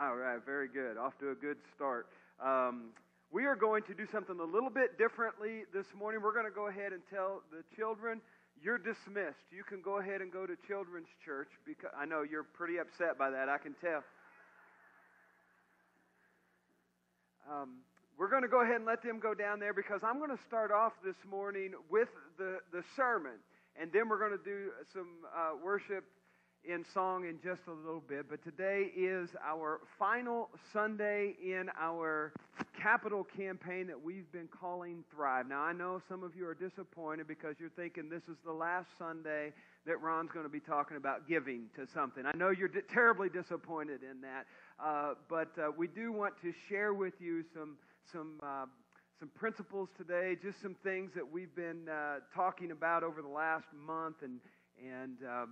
All right, very good. Off to a good start. Um, we are going to do something a little bit differently this morning. We're going to go ahead and tell the children you're dismissed. You can go ahead and go to children's church because I know you're pretty upset by that. I can tell. Um, we're going to go ahead and let them go down there because I'm going to start off this morning with the, the sermon. And then we're going to do some uh, worship in song in just a little bit, but today is our final Sunday in our capital campaign that we've been calling Thrive. Now, I know some of you are disappointed because you're thinking this is the last Sunday that Ron's going to be talking about giving to something. I know you're terribly disappointed in that, uh, but uh, we do want to share with you some some. Uh, some principles today, just some things that we've been uh, talking about over the last month, and and um,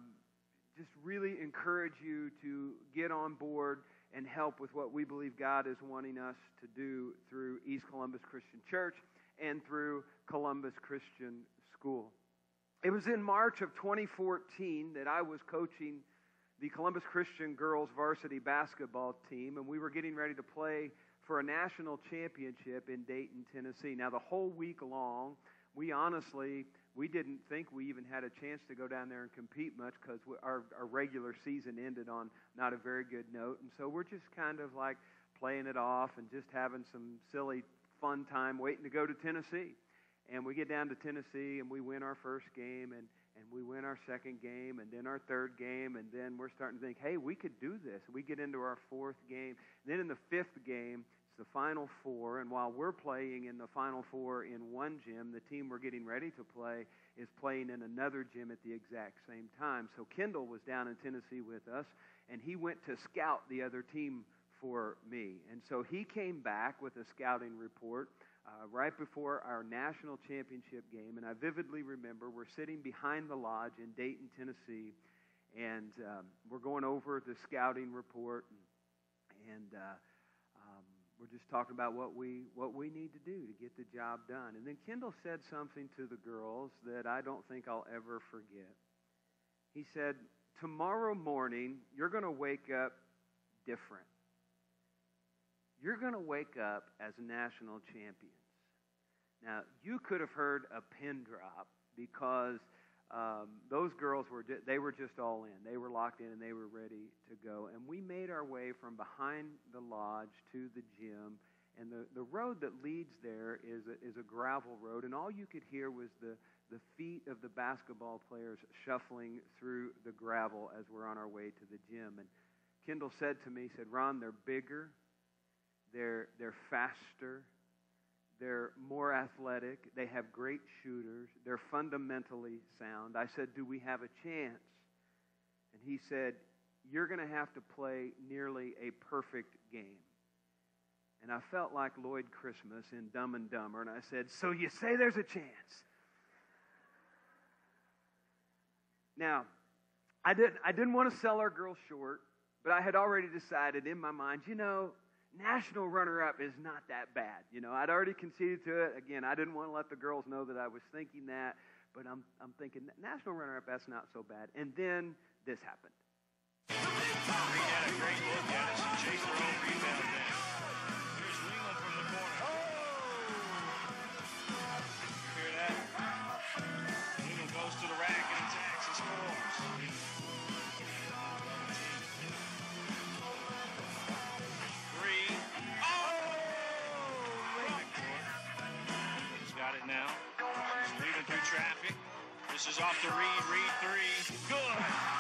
just really encourage you to get on board and help with what we believe God is wanting us to do through East Columbus Christian Church and through Columbus Christian School. It was in March of 2014 that I was coaching the Columbus Christian girls varsity basketball team, and we were getting ready to play for a national championship in Dayton, Tennessee. Now, the whole week long, we honestly we didn't think we even had a chance to go down there and compete much because our, our regular season ended on not a very good note. And so we're just kind of like playing it off and just having some silly fun time waiting to go to Tennessee. And we get down to Tennessee and we win our first game and, and we win our second game and then our third game. And then we're starting to think, hey, we could do this. We get into our fourth game. And then in the fifth game, the Final Four, and while we're playing in the Final Four in one gym, the team we're getting ready to play is playing in another gym at the exact same time. So Kendall was down in Tennessee with us, and he went to scout the other team for me. And so he came back with a scouting report uh, right before our national championship game, and I vividly remember we're sitting behind the lodge in Dayton, Tennessee, and um, we're going over the scouting report, and, and uh, we're just talking about what we what we need to do to get the job done. And then Kendall said something to the girls that I don't think I'll ever forget. He said, "Tomorrow morning, you're going to wake up different. You're going to wake up as national champions." Now, you could have heard a pin drop because um, those girls were they were just all in. They were locked in and they were ready to go. And we made our way from behind the lodge to the gym. And the, the road that leads there is a, is a gravel road, and all you could hear was the, the feet of the basketball players shuffling through the gravel as we're on our way to the gym. And Kendall said to me, he said, Ron, they're bigger, they're, they're faster, they're more athletic. They have great shooters. They're fundamentally sound. I said, Do we have a chance? And he said, You're going to have to play nearly a perfect game. And I felt like Lloyd Christmas in Dumb and Dumber. And I said, So you say there's a chance? Now, I didn't, I didn't want to sell our girls short, but I had already decided in my mind, you know, national runner up is not that bad. You know, I'd already conceded to it. Again, I didn't want to let the girls know that I was thinking that, but I'm, I'm thinking national runner up, that's not so bad. And then this happened. Had a great look at us. Traffic. This is off to Reed. Reed three. Good.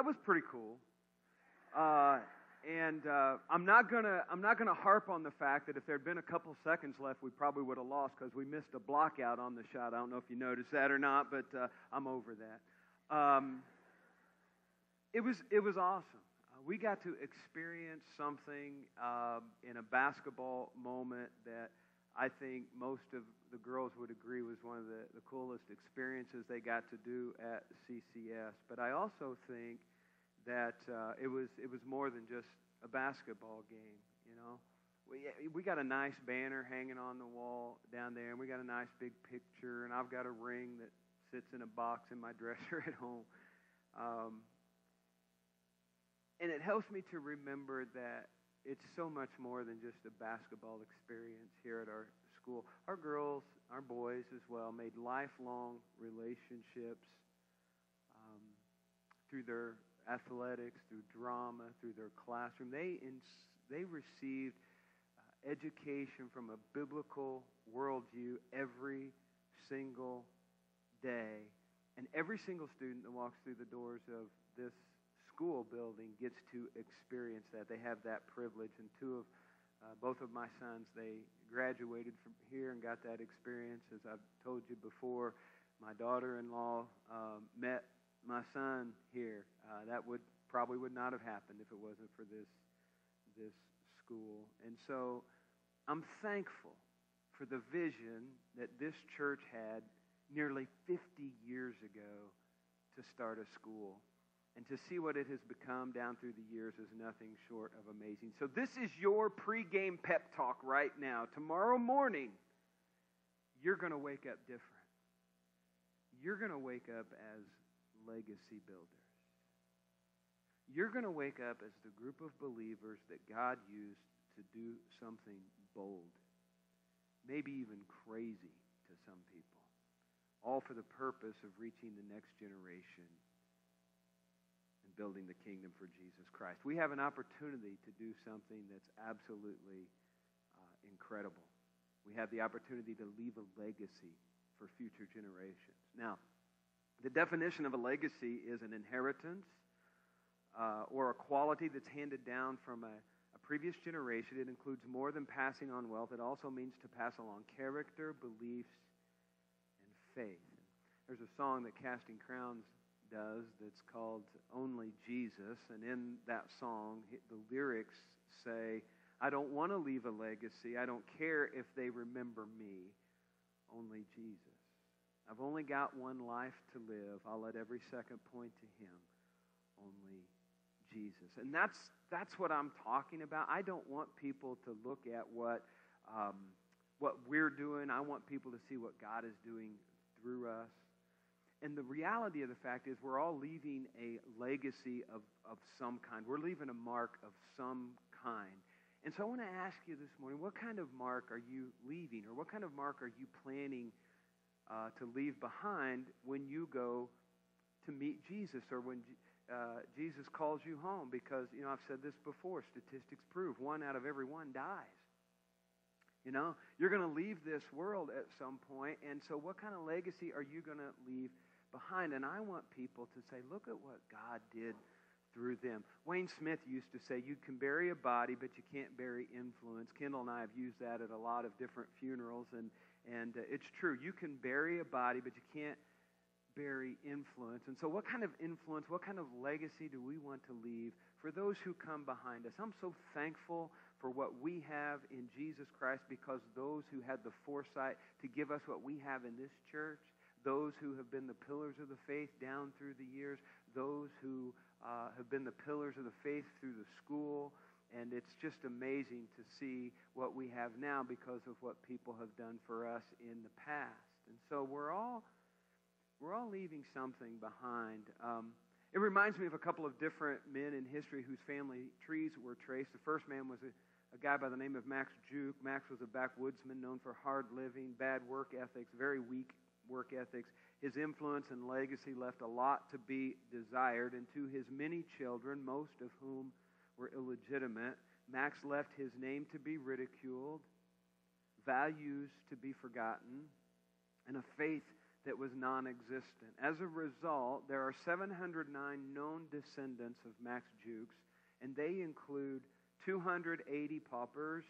That was pretty cool. Uh, And uh, I'm not gonna I'm not gonna harp on the fact that if there had been a couple seconds left, we probably would have lost because we missed a block out on the shot. I don't know if you noticed that or not, but uh, I'm over that. Um, it was it was awesome. Uh, we got to experience something uh, in a basketball moment that I think most of the girls would agree was one of the, the coolest experiences they got to do at CCS. But I also think that uh, it was it was more than just a basketball game. You know, we we got a nice banner hanging on the wall down there, and we got a nice big picture, and I've got a ring that sits in a box in my dresser at home. Um, and it helps me to remember that it's so much more than just a basketball experience here at our school. Our girls, our boys as well, made lifelong relationships um, through their athletics, through drama, through their classroom. They, ins- they received uh, education from a biblical worldview every single day. And every single student that walks through the doors of this school building gets to experience that. They have that privilege. And two of uh, both of my sons, they graduated from here and got that experience. As I've told you before, my daughter-in-law um, met my son here. Uh, that would probably would not have happened if it wasn't for this this school. And so I'm thankful for the vision that this church had nearly 50 years ago to start a school. And to see what it has become down through the years is nothing short of amazing. So, this is your pregame pep talk right now. Tomorrow morning, you're going to wake up different. You're going to wake up as legacy builders. You're going to wake up as the group of believers that God used to do something bold, maybe even crazy to some people, all for the purpose of reaching the next generation and building the kingdom for Jesus Christ. We have an opportunity to do something that's absolutely uh, incredible. We have the opportunity to leave a legacy for future generations. Now, the definition of a legacy is an inheritance uh, or a quality that's handed down from a, a previous generation. It includes more than passing on wealth. It also means to pass along character, beliefs, and faith. There's a song that Casting Crowns does that's called Only Jesus. And in that song, the lyrics say, I don't want to leave a legacy. I don't care if they remember me. Only Jesus. I've only got one life to live. I'll let every second point to him. Only Jesus. And that's, that's what I'm talking about. I don't want people to look at what, um, what we're doing. I want people to see what God is doing through us. And the reality of the fact is, we're all leaving a legacy of, of some kind. We're leaving a mark of some kind. And so I want to ask you this morning what kind of mark are you leaving, or what kind of mark are you planning uh, to leave behind when you go to meet Jesus or when uh, Jesus calls you home? Because, you know, I've said this before statistics prove one out of every one dies. You know, you're going to leave this world at some point, and so what kind of legacy are you going to leave behind? And I want people to say, look at what God did through them. Wayne Smith used to say, you can bury a body, but you can't bury influence. Kendall and I have used that at a lot of different funerals, and, and uh, it's true. You can bury a body, but you can't bury influence. And so, what kind of influence, what kind of legacy do we want to leave for those who come behind us? I'm so thankful for what we have in Jesus Christ because those who had the foresight to give us what we have in this church, those who have been the pillars of the faith down through the years, those who uh, have been the pillars of the faith through the school. And it's just amazing to see what we have now because of what people have done for us in the past. And so we're all we're all leaving something behind. Um, it reminds me of a couple of different men in history whose family trees were traced. The first man was a, a guy by the name of Max Juke. Max was a backwoodsman known for hard living, bad work ethics, very weak work ethics. His influence and legacy left a lot to be desired, and to his many children, most of whom were illegitimate, Max left his name to be ridiculed, values to be forgotten, and a faith that was non existent. As a result, there are 709 known descendants of Max Jukes, and they include 280 paupers,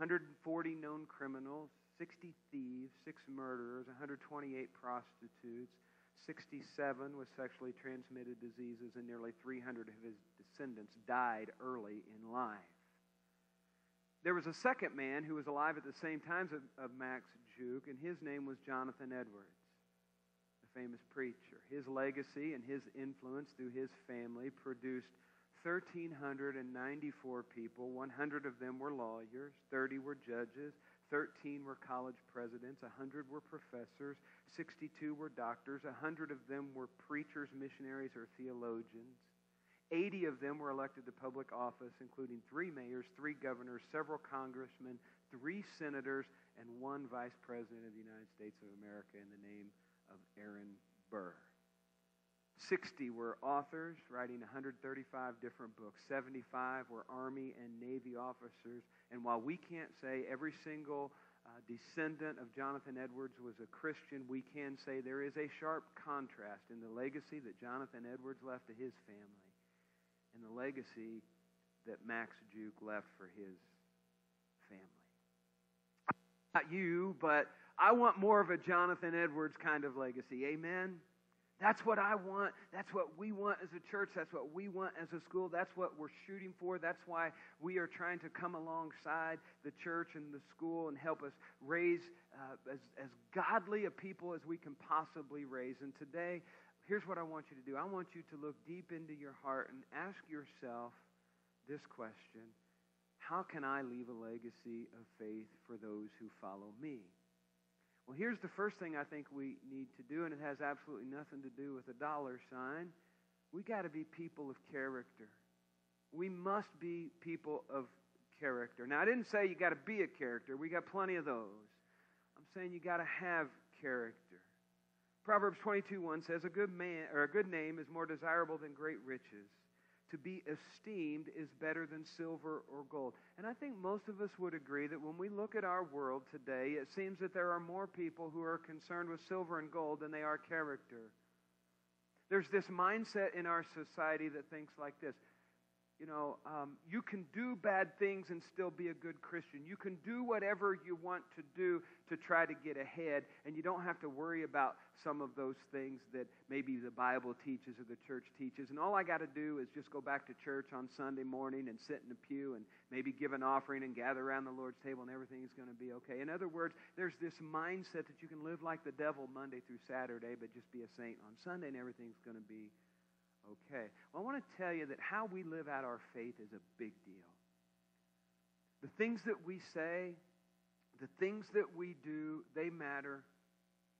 140 known criminals, 60 thieves, 6 murderers, 128 prostitutes, 67 with sexually transmitted diseases, and nearly 300 of his descendants died early in life. There was a second man who was alive at the same time of, of Max Juke, and his name was Jonathan Edwards, the famous preacher. His legacy and his influence through his family produced 1,394 people. 100 of them were lawyers, 30 were judges, 13 were college presidents, 100 were professors, 62 were doctors, 100 of them were preachers, missionaries, or theologians. 80 of them were elected to public office, including three mayors, three governors, several congressmen, three senators, and one vice president of the United States of America in the name of Aaron Burr. 60 were authors writing 135 different books. 75 were Army and Navy officers. And while we can't say every single uh, descendant of Jonathan Edwards was a Christian, we can say there is a sharp contrast in the legacy that Jonathan Edwards left to his family and the legacy that Max Juke left for his family. Not you, but I want more of a Jonathan Edwards kind of legacy. Amen? That's what I want. That's what we want as a church. That's what we want as a school. That's what we're shooting for. That's why we are trying to come alongside the church and the school and help us raise uh, as, as godly a people as we can possibly raise. And today, here's what I want you to do I want you to look deep into your heart and ask yourself this question How can I leave a legacy of faith for those who follow me? Well, here's the first thing I think we need to do, and it has absolutely nothing to do with a dollar sign. We got to be people of character. We must be people of character. Now, I didn't say you got to be a character. We got plenty of those. I'm saying you got to have character. Proverbs 22:1 says, "A good man or a good name is more desirable than great riches." to be esteemed is better than silver or gold. And I think most of us would agree that when we look at our world today, it seems that there are more people who are concerned with silver and gold than they are character. There's this mindset in our society that thinks like this you know, um, you can do bad things and still be a good Christian. You can do whatever you want to do to try to get ahead, and you don't have to worry about some of those things that maybe the Bible teaches or the church teaches. And all I got to do is just go back to church on Sunday morning and sit in the pew and maybe give an offering and gather around the Lord's table, and everything is going to be okay. In other words, there's this mindset that you can live like the devil Monday through Saturday, but just be a saint on Sunday, and everything's going to be Okay. Well, I want to tell you that how we live out our faith is a big deal. The things that we say, the things that we do, they matter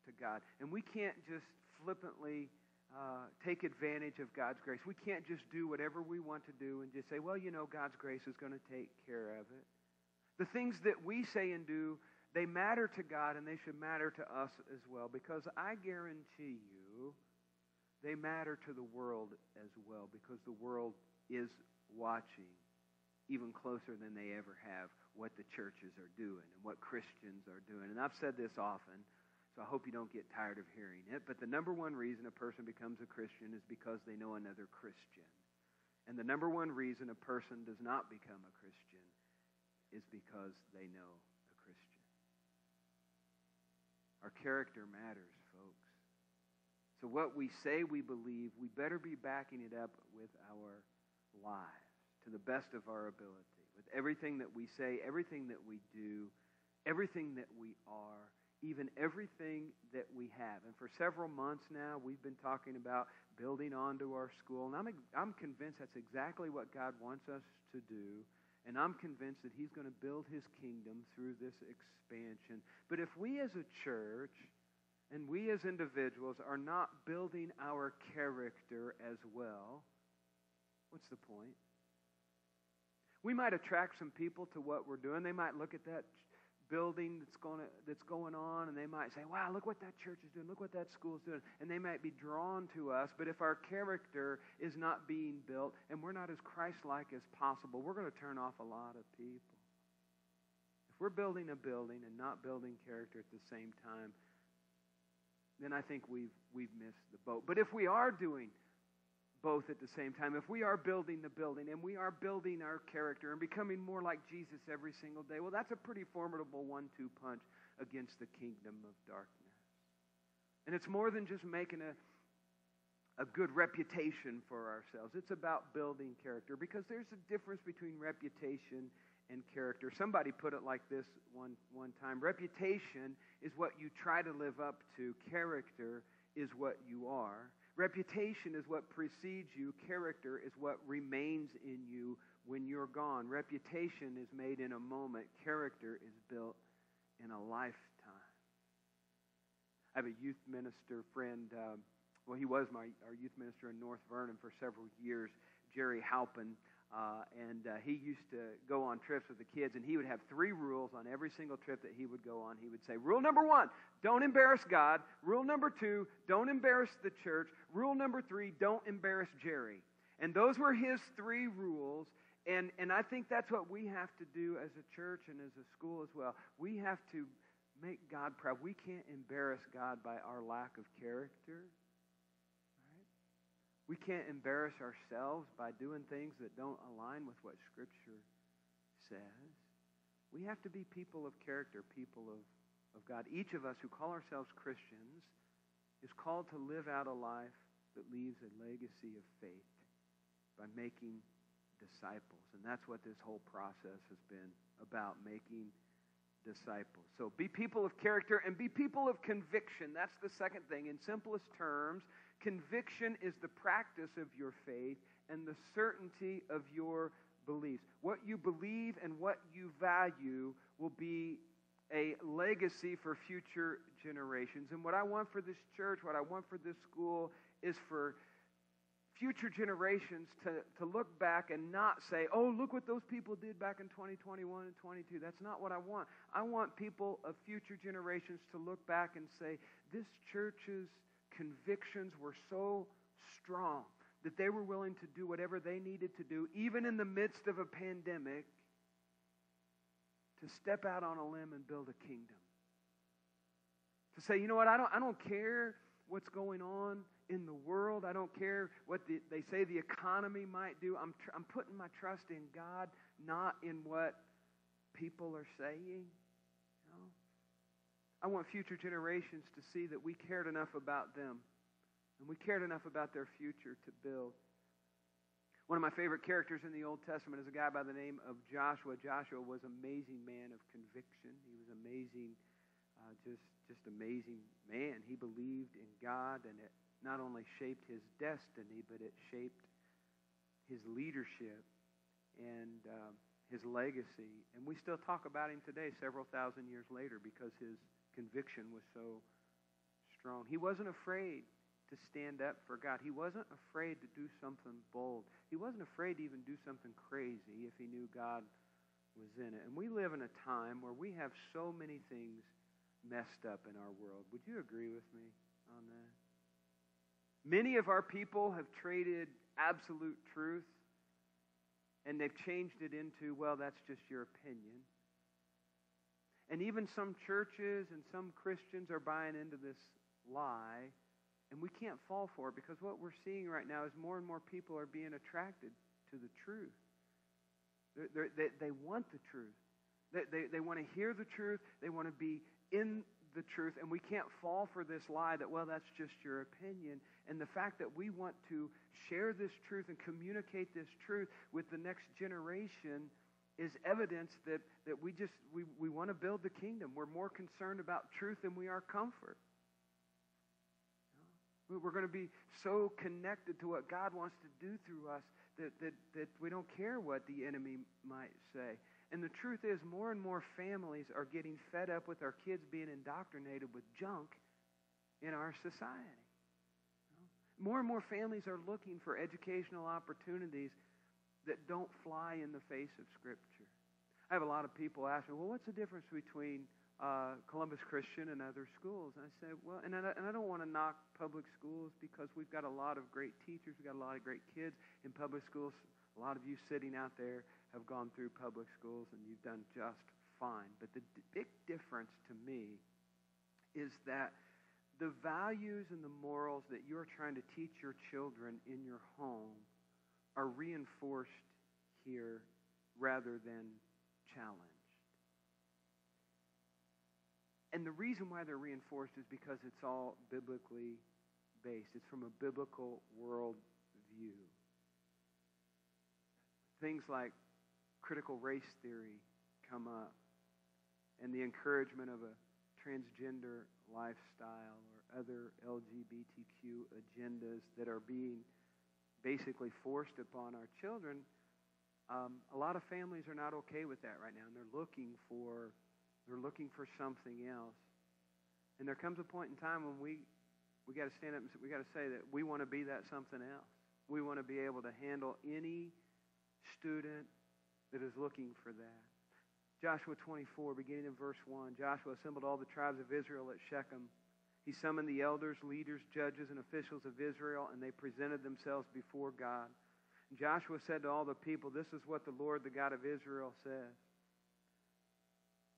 to God. And we can't just flippantly uh, take advantage of God's grace. We can't just do whatever we want to do and just say, well, you know, God's grace is going to take care of it. The things that we say and do, they matter to God and they should matter to us as well because I guarantee you they matter to the world as well because the world is watching even closer than they ever have what the churches are doing and what Christians are doing. And I've said this often, so I hope you don't get tired of hearing it. But the number one reason a person becomes a Christian is because they know another Christian. And the number one reason a person does not become a Christian is because they know a Christian. Our character matters. So, what we say we believe, we better be backing it up with our lives to the best of our ability, with everything that we say, everything that we do, everything that we are, even everything that we have. And for several months now, we've been talking about building onto our school. And I'm, I'm convinced that's exactly what God wants us to do. And I'm convinced that He's going to build His kingdom through this expansion. But if we as a church, and we as individuals are not building our character as well, what's the point? We might attract some people to what we're doing. They might look at that building that's going, to, that's going on and they might say, wow, look what that church is doing. Look what that school is doing. And they might be drawn to us. But if our character is not being built and we're not as Christ-like as possible, we're going to turn off a lot of people. If we're building a building and not building character at the same time, then I think we've, we've missed the boat. But if we are doing both at the same time. If we are building the building and we are building our character and becoming more like Jesus every single day, well, that's a pretty formidable one two punch against the kingdom of darkness. And it's more than just making a, a good reputation for ourselves, it's about building character because there's a difference between reputation and character. Somebody put it like this one, one time Reputation is what you try to live up to, character is what you are. Reputation is what precedes you, character is what remains in you when you're gone. Reputation is made in a moment, character is built in a lifetime. I have a youth minister friend. Um, well, he was my our youth minister in North Vernon for several years, Jerry Halpin. Uh, and uh, he used to go on trips with the kids, and he would have three rules on every single trip that he would go on. He would say, Rule number one, don't embarrass God. Rule number two, don't embarrass the church. Rule number three, don't embarrass Jerry. And those were his three rules. And, and I think that's what we have to do as a church and as a school as well. We have to make God proud. We can't embarrass God by our lack of character. We can't embarrass ourselves by doing things that don't align with what Scripture says. We have to be people of character, people of, of God. Each of us who call ourselves Christians is called to live out a life that leaves a legacy of faith by making disciples. And that's what this whole process has been about, making disciples. So be people of character and be people of conviction. That's the second thing. In simplest terms, Conviction is the practice of your faith and the certainty of your beliefs. What you believe and what you value will be a legacy for future generations. And what I want for this church, what I want for this school, is for future generations to, to look back and not say, oh, look what those people did back in 2021 and 22. That's not what I want. I want people of future generations to look back and say, this church's convictions were so strong that they were willing to do whatever they needed to do, even in the midst of a pandemic, to step out on a limb and build a kingdom. To say, you know what, I don't, I don't care what's going on in the world. I don't care what the, they say the economy might do. I'm, tr- I'm putting my trust in God, not in what people are saying. I want future generations to see that we cared enough about them and we cared enough about their future to build. One of my favorite characters in the Old Testament is a guy by the name of Joshua. Joshua was an amazing man of conviction. He was amazing, uh, just just amazing man. He believed in God, and it not only shaped his destiny, but it shaped his leadership and uh, his legacy. And we still talk about him today, several thousand years later, because his conviction was so strong. He wasn't afraid to stand up for God. He wasn't afraid to do something bold. He wasn't afraid to even do something crazy if he knew God was in it. And we live in a time where we have so many things messed up in our world. Would you agree with me on that? Many of our people have traded absolute truth and they've changed it into, well, that's just your opinion. And even some churches and some Christians are buying into this lie. And we can't fall for it because what we're seeing right now is more and more people are being attracted to the truth. They're, they're, they, they want the truth. They, they, they want to hear the truth. They want to be in the truth. And we can't fall for this lie that, well, that's just your opinion. And the fact that we want to share this truth and communicate this truth with the next generation is evidence that, that we just we, we want to build the kingdom. We're more concerned about truth than we are comfort. We're going to be so connected to what God wants to do through us that, that, that we don't care what the enemy might say. And the truth is, more and more families are getting fed up with our kids being indoctrinated with junk in our society. More and more families are looking for educational opportunities that don't fly in the face of Scripture. I have a lot of people ask me, well, what's the difference between uh, Columbus Christian and other schools? And I say, well, and I, and I don't want to knock public schools because we've got a lot of great teachers, we've got a lot of great kids in public schools. A lot of you sitting out there have gone through public schools and you've done just fine. But the d- big difference to me is that the values and the morals that you're trying to teach your children in your home are reinforced here rather than challenged. And the reason why they're reinforced is because it's all biblically based. It's from a biblical world view. Things like critical race theory come up and the encouragement of a transgender lifestyle or other LGBTQ agendas that are being basically forced upon our children, um, a lot of families are not okay with that right now, and they're looking for they're looking for something else. And there comes a point in time when we we got to stand up and we got to say that we want to be that something else. We want to be able to handle any student that is looking for that. Joshua 24, beginning in verse 1. Joshua assembled all the tribes of Israel at Shechem. He summoned the elders, leaders, judges, and officials of Israel, and they presented themselves before God. And Joshua said to all the people, This is what the Lord, the God of Israel, says.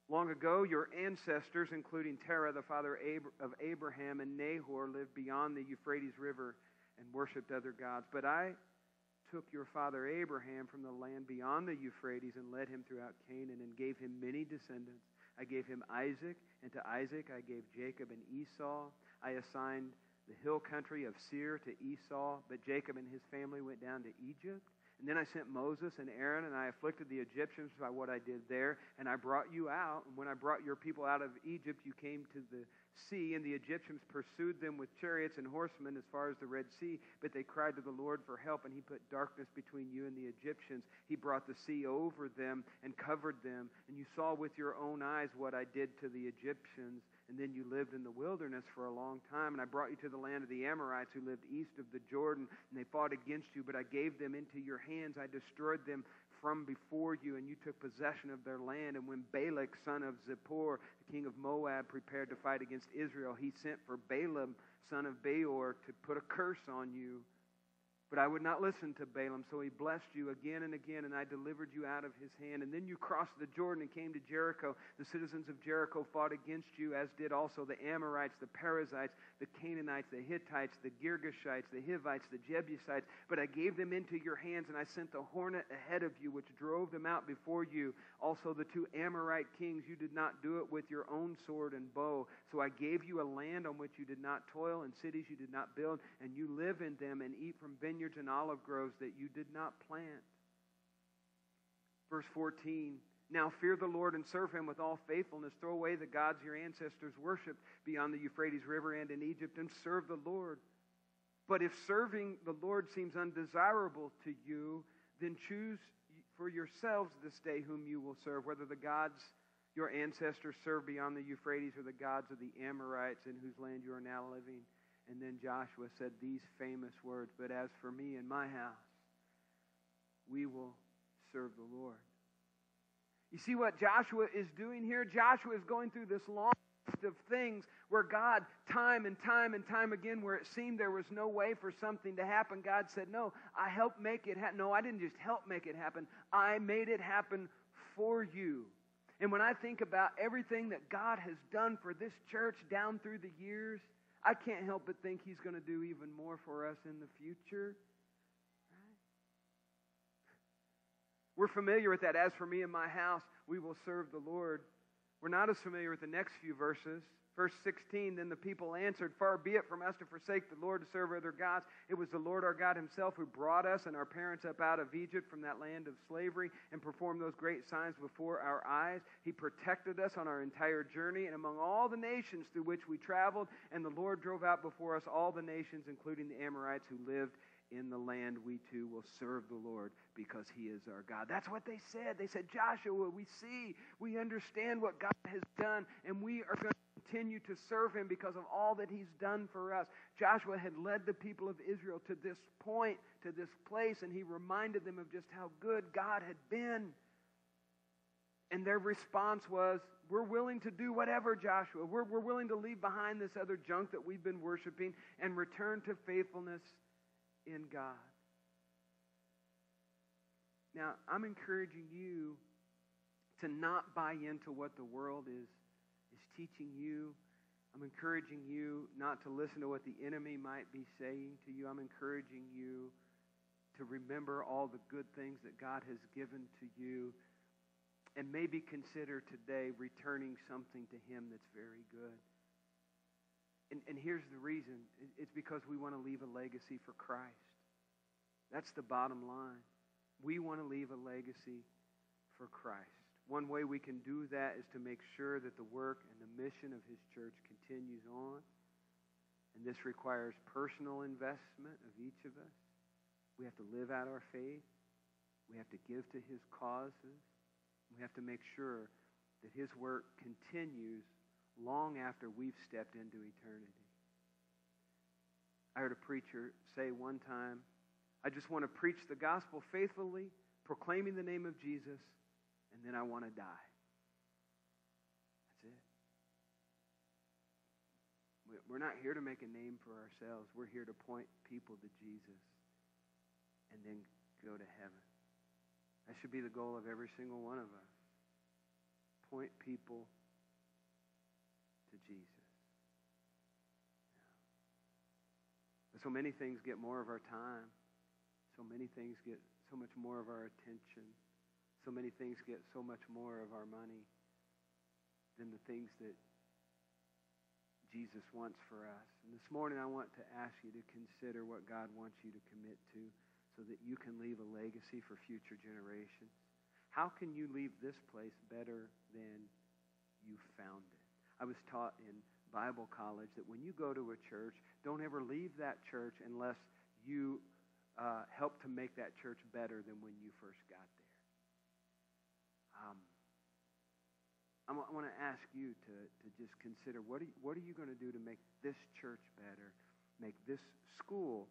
Long ago, your ancestors, including Terah, the father of Abraham, and Nahor, lived beyond the Euphrates River and worshipped other gods. But I took your father Abraham from the land beyond the Euphrates and led him throughout Canaan and gave him many descendants. I gave him Isaac, and to Isaac I gave Jacob and Esau. I assigned the hill country of Seir to Esau, but Jacob and his family went down to Egypt. And then I sent Moses and Aaron, and I afflicted the Egyptians by what I did there. And I brought you out. And when I brought your people out of Egypt, you came to the sea, and the Egyptians pursued them with chariots and horsemen as far as the Red Sea. But they cried to the Lord for help, and he put darkness between you and the Egyptians. He brought the sea over them and covered them. And you saw with your own eyes what I did to the Egyptians and then you lived in the wilderness for a long time. And I brought you to the land of the Amorites who lived east of the Jordan, and they fought against you, but I gave them into your hands. I destroyed them from before you, and you took possession of their land. And when Balak, son of Zippor, the king of Moab, prepared to fight against Israel, he sent for Balaam, son of Beor, to put a curse on you. But I would not listen to Balaam, so he blessed you again and again, and I delivered you out of his hand. And then you crossed the Jordan and came to Jericho. The citizens of Jericho fought against you, as did also the Amorites, the Perizzites, the Canaanites, the Hittites, the Girgashites, the Hivites, the Jebusites. But I gave them into your hands, and I sent the hornet ahead of you, which drove them out before you. Also the two Amorite kings, you did not do it with your own sword and bow. So I gave you a land on which you did not toil, and cities you did not build, and you live in them and eat from vineyards and olive groves that you did not plant. Verse 14. Now fear the Lord and serve him with all faithfulness. Throw away the gods your ancestors worshipped beyond the Euphrates River and in Egypt and serve the Lord. But if serving the Lord seems undesirable to you, then choose for yourselves this day whom you will serve, whether the gods your ancestors served beyond the Euphrates or the gods of the Amorites in whose land you are now living. And then Joshua said these famous words But as for me and my house, we will serve the Lord. You see what Joshua is doing here? Joshua is going through this long list of things where God, time and time and time again, where it seemed there was no way for something to happen, God said, No, I helped make it happen. No, I didn't just help make it happen, I made it happen for you. And when I think about everything that God has done for this church down through the years, I can't help but think He's going to do even more for us in the future. Right? We're familiar with that. As for me and my house, we will serve the Lord. We're not as familiar with the next few verses. Verse 16, then the people answered, Far be it from us to forsake the Lord to serve other gods. It was the Lord our God himself who brought us and our parents up out of Egypt from that land of slavery and performed those great signs before our eyes. He protected us on our entire journey and among all the nations through which we traveled. And the Lord drove out before us all the nations, including the Amorites who lived in the land. We too will serve the Lord because he is our God. That's what they said. They said, Joshua, we see, we understand what God has done, and we are going to continue to serve him because of all that he's done for us. Joshua had led the people of Israel to this point, to this place, and he reminded them of just how good God had been. And their response was, We're willing to do whatever, Joshua. We're, we're willing to leave behind this other junk that we've been worshiping and return to faithfulness in God. Now, I'm encouraging you to not buy into what the world is, is teaching you. I'm encouraging you not to listen to what the enemy might be saying to you. I'm encouraging you to remember all the good things that God has given to you and maybe consider today returning something to Him that's very good. And, and here's the reason it's because we want to leave a legacy for Christ. That's the bottom line. We want to leave a legacy for Christ. One way we can do that is to make sure that the work and the mission of His church continues on. And this requires personal investment of each of us. We have to live out our faith. We have to give to His causes. We have to make sure that His work continues long after we've stepped into eternity. I heard a preacher say one time, I just want to preach the gospel faithfully, proclaiming the name of Jesus, and then I want to die. That's it. We're not here to make a name for ourselves. We're here to point people to Jesus and then go to heaven. That should be the goal of every single one of us. Point people to Jesus. But so many things get more of our time. So many things get so much more of our attention. So many things get so much more of our money than the things that Jesus wants for us. And this morning I want to ask you to consider what God wants you to commit to so that you can leave a legacy for future generations? How can you leave this place better than you found it? I was taught in Bible college that when you go to a church, don't ever leave that church unless you uh, help to make that church better than when you first got there. Um, I want to ask you to, to just consider what are you, what are you going to do to make this church better, make this school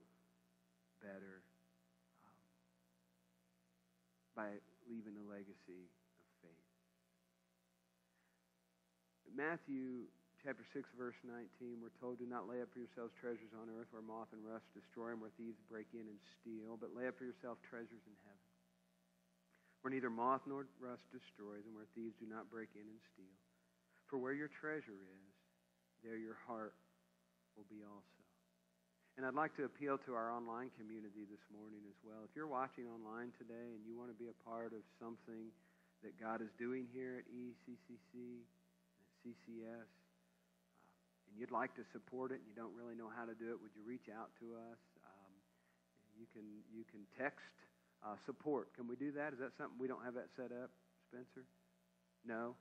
better, by leaving a legacy of faith. Matthew chapter 6, verse 19, we're told, Do not lay up for yourselves treasures on earth where moth and rust destroy and where thieves break in and steal, but lay up for yourself treasures in heaven, where neither moth nor rust destroys and where thieves do not break in and steal. For where your treasure is, there your heart will be also. And I'd like to appeal to our online community this morning as well. If you're watching online today and you want to be a part of something that God is doing here at ECCC, at CCS, uh, and you'd like to support it and you don't really know how to do it, would you reach out to us? Um, you can you can text uh, support. Can we do that? Is that something we don't have that set up, Spencer? No,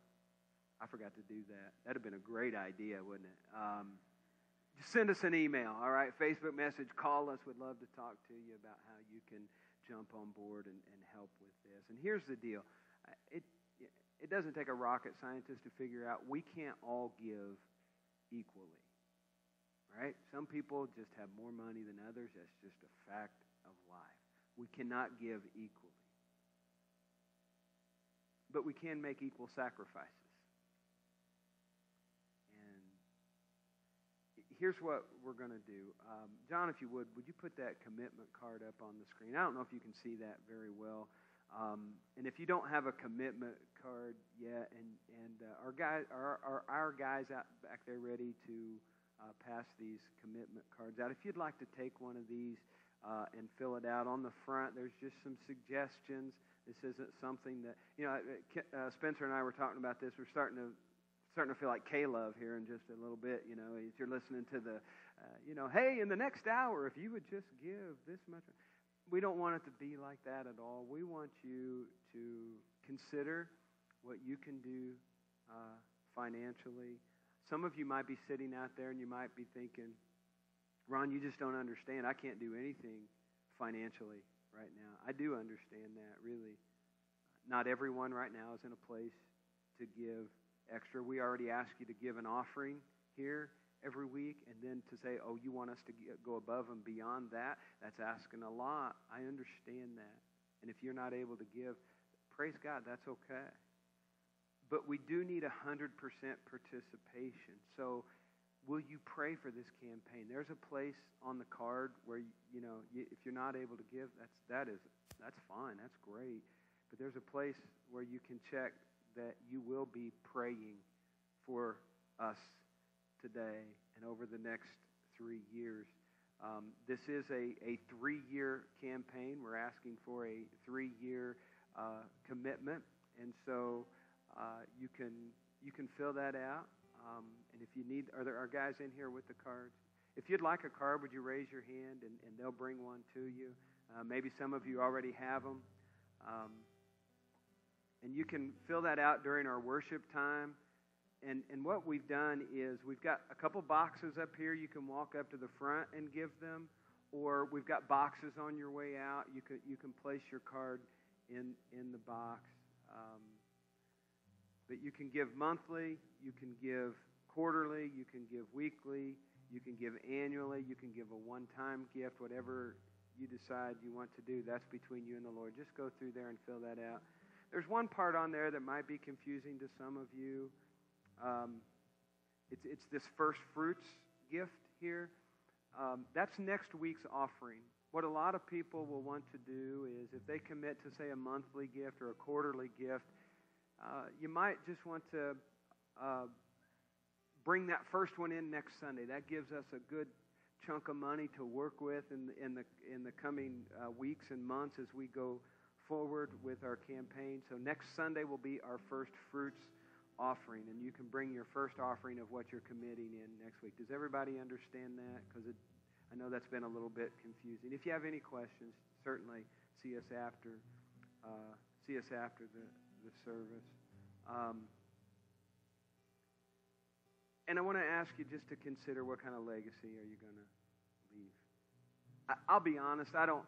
I forgot to do that. That'd have been a great idea, wouldn't it? Um, send us an email, all right? Facebook message, call us. We'd love to talk to you about how you can jump on board and, and help with this. And here's the deal it, it doesn't take a rocket scientist to figure out we can't all give equally, right? Some people just have more money than others. That's just a fact of life. We cannot give equally. But we can make equal sacrifices. And here's what we're going to do. Um, John, if you would, would you put that commitment card up on the screen? I don't know if you can see that very well. Um, and if you don't have a commitment card yet, and and uh, our guys, our, our guys out back there ready to uh, pass these commitment cards out. If you'd like to take one of these uh, and fill it out on the front, there's just some suggestions. This isn't something that you know. Uh, Spencer and I were talking about this. We're starting to starting to feel like K-Love here in just a little bit. You know, as you're listening to the, uh, you know, hey, in the next hour, if you would just give this much. We don't want it to be like that at all. We want you to consider what you can do uh, financially. Some of you might be sitting out there and you might be thinking, Ron, you just don't understand. I can't do anything financially right now. I do understand that, really. Not everyone right now is in a place to give extra. We already ask you to give an offering here every week, and then to say, oh, you want us to go above and beyond that, that's asking a lot. I understand that. And if you're not able to give, praise God, that's okay. But we do need 100% participation. So will you pray for this campaign? There's a place on the card where, you know, if you're not able to give, that's, that is, that's fine. That's great. But there's a place where you can check that you will be praying for us today and over the next three years. Um, this is a, a three year campaign. We're asking for a three year uh, commitment. And so uh, you, can, you can fill that out. Um, and if you need, are there are guys in here with the cards? If you'd like a card, would you raise your hand and, and they'll bring one to you? Uh, maybe some of you already have them. Um, and you can fill that out during our worship time. And, and what we've done is we've got a couple boxes up here. You can walk up to the front and give them, or we've got boxes on your way out. You can, you can place your card in, in the box. Um, but you can give monthly, you can give quarterly, you can give weekly, you can give annually, you can give a one time gift, whatever you decide you want to do. That's between you and the Lord. Just go through there and fill that out. There's one part on there that might be confusing to some of you. Um, it's, it's this first fruits gift here. Um, that's next week's offering. What a lot of people will want to do is if they commit to, say, a monthly gift or a quarterly gift, uh, you might just want to uh, bring that first one in next Sunday. That gives us a good chunk of money to work with in the, in the, in the coming uh, weeks and months as we go forward with our campaign. So next Sunday will be our first fruits offering, and you can bring your first offering of what you're committing in next week. Does everybody understand that? Because I know that's been a little bit confusing. If you have any questions, certainly see us after uh, see us after the, the service. Um, and I want to ask you just to consider what kind of legacy are you going to leave. I, I'll be honest, I don't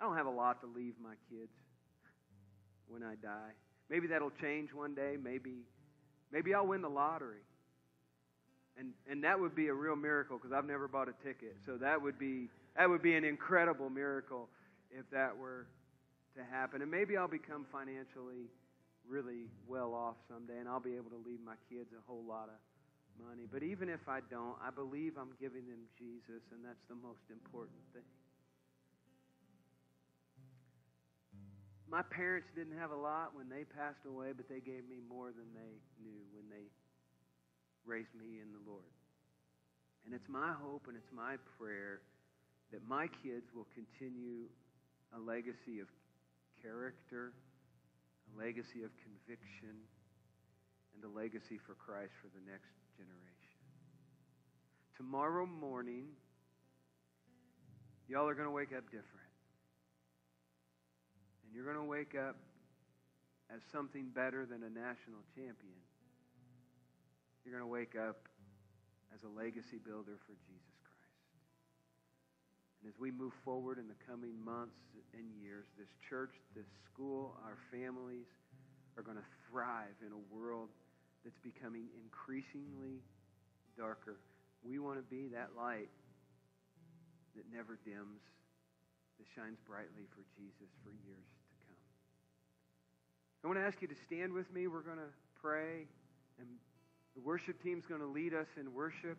I don't have a lot to leave my kids when I die. Maybe that'll change one day. Maybe, maybe I'll win the lottery. And, and that would be a real miracle because I've never bought a ticket. So that would be that would be an incredible miracle if that were to happen. And maybe I'll become financially really well off someday and I'll be able to leave my kids a whole lot of money. But even if I don't, I believe I'm giving them Jesus and that's the most important thing. My parents didn't have a lot when they passed away, but they gave me more than they knew when they raised me in the Lord. And it's my hope and it's my prayer that my kids will continue a legacy of character, legacy of conviction, and a legacy for Christ for the next generation. Tomorrow morning, y'all are going to wake up different. And you're going to wake up as something better than a national champion. You're going to wake up as a legacy builder for Jesus. And as we move forward in the coming months and years, this church, this school, our families are going to thrive in a world that's becoming increasingly darker. We want to be that light that never dims, that shines brightly for Jesus for years to come. I want to ask you to stand with me. We're going to pray, and the worship team's going to lead us in worship.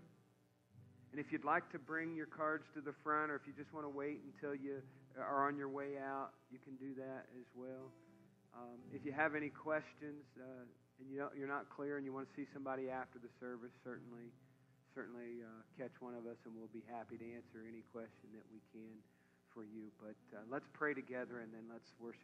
And if you'd like to bring your cards to the front, or if you just want to wait until you are on your way out, you can do that as well. Um, if you have any questions uh, and you you're not clear and you want to see somebody after the service, certainly, certainly uh, catch one of us, and we'll be happy to answer any question that we can for you. But uh, let's pray together, and then let's worship